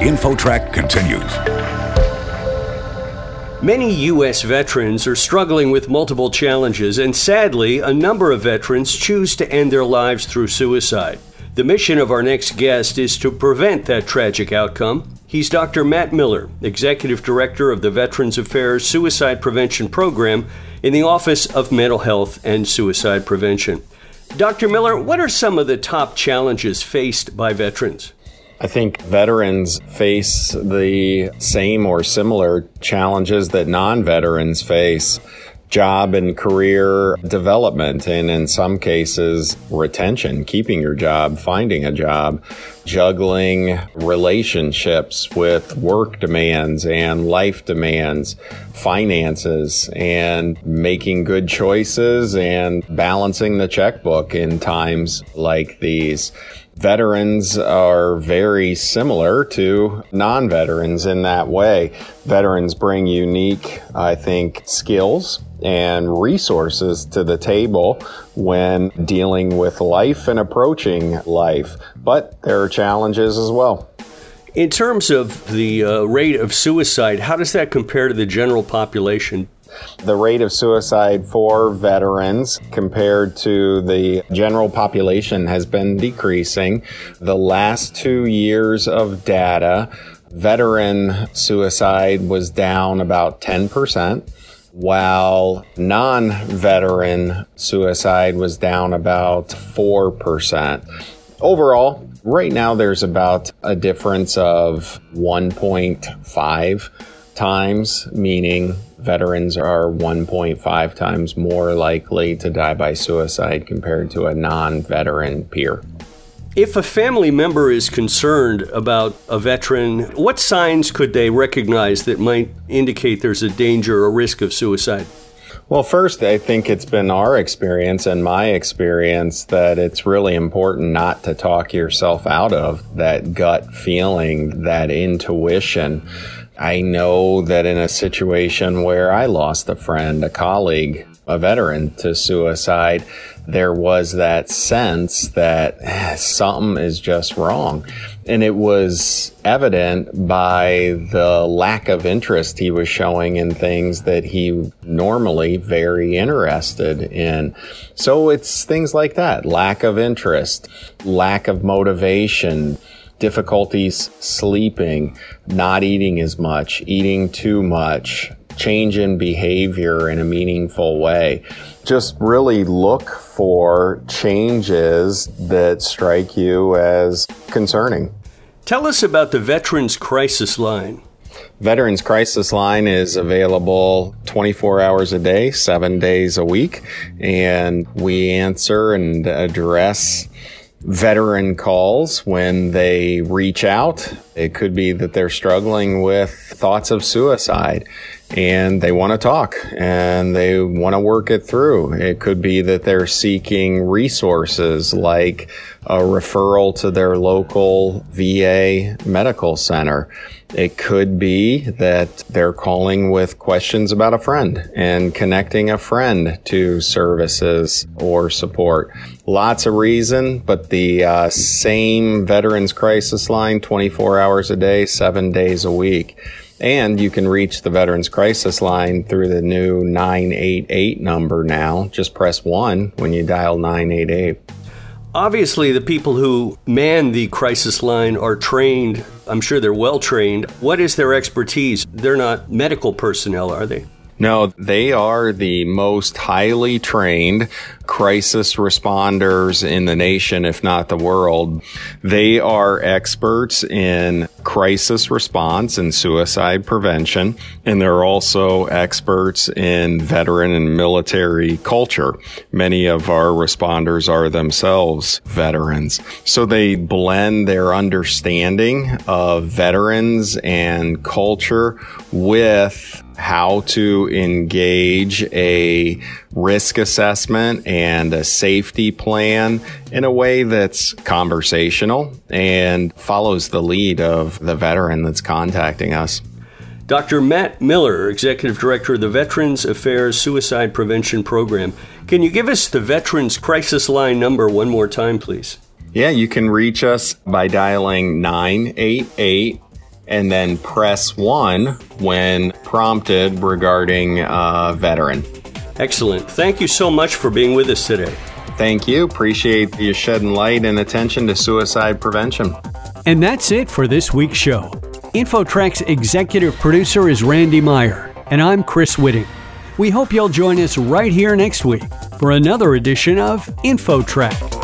InfoTrack continues. Many U.S. veterans are struggling with multiple challenges, and sadly, a number of veterans choose to end their lives through suicide. The mission of our next guest is to prevent that tragic outcome. He's Dr. Matt Miller, Executive Director of the Veterans Affairs Suicide Prevention Program in the Office of Mental Health and Suicide Prevention. Dr. Miller, what are some of the top challenges faced by veterans? I think veterans face the same or similar challenges that non veterans face. Job and career development, and in some cases, retention, keeping your job, finding a job, juggling relationships with work demands and life demands, finances, and making good choices and balancing the checkbook in times like these veterans are very similar to non veterans in that way. Veterans bring unique, I think, skills and resources to the table when dealing with life and approaching life, but there are challenges as well. In terms of the uh, rate of suicide, how does that compare to the general population? The rate of suicide for veterans compared to the general population has been decreasing. The last two years of data, veteran suicide was down about 10%, while non veteran suicide was down about 4%. Overall, right now there's about a difference of 1.5 times, meaning veterans are 1.5 times more likely to die by suicide compared to a non veteran peer. If a family member is concerned about a veteran, what signs could they recognize that might indicate there's a danger or risk of suicide? Well, first, I think it's been our experience and my experience that it's really important not to talk yourself out of that gut feeling, that intuition. I know that in a situation where I lost a friend, a colleague, a veteran to suicide, there was that sense that eh, something is just wrong. And it was evident by the lack of interest he was showing in things that he normally very interested in. So it's things like that. Lack of interest, lack of motivation, difficulties sleeping, not eating as much, eating too much, change in behavior in a meaningful way. Just really look for changes that strike you as concerning. Tell us about the Veterans Crisis Line. Veterans Crisis Line is available 24 hours a day, seven days a week, and we answer and address veteran calls when they reach out. It could be that they're struggling with thoughts of suicide and they want to talk and they want to work it through. It could be that they're seeking resources like a referral to their local VA medical center. It could be that they're calling with questions about a friend and connecting a friend to services or support. Lots of reason, but the uh, same Veterans Crisis Line 24 hours a day, seven days a week. And you can reach the Veterans Crisis Line through the new 988 number now. Just press 1 when you dial 988. Obviously, the people who man the crisis line are trained. I'm sure they're well trained. What is their expertise? They're not medical personnel, are they? No, they are the most highly trained crisis responders in the nation, if not the world. They are experts in crisis response and suicide prevention, and they're also experts in veteran and military culture. Many of our responders are themselves veterans. So they blend their understanding of veterans and culture with how to engage a risk assessment and a safety plan in a way that's conversational and follows the lead of the veteran that's contacting us. Dr. Matt Miller, Executive Director of the Veterans Affairs Suicide Prevention Program. Can you give us the Veterans Crisis Line number one more time, please? Yeah, you can reach us by dialing 988 and then press 1 when prompted regarding uh, veteran. Excellent. Thank you so much for being with us today. Thank you. Appreciate you shedding light and attention to suicide prevention. And that's it for this week's show. InfoTrack's executive producer is Randy Meyer, and I'm Chris Whitting. We hope you'll join us right here next week for another edition of InfoTrack.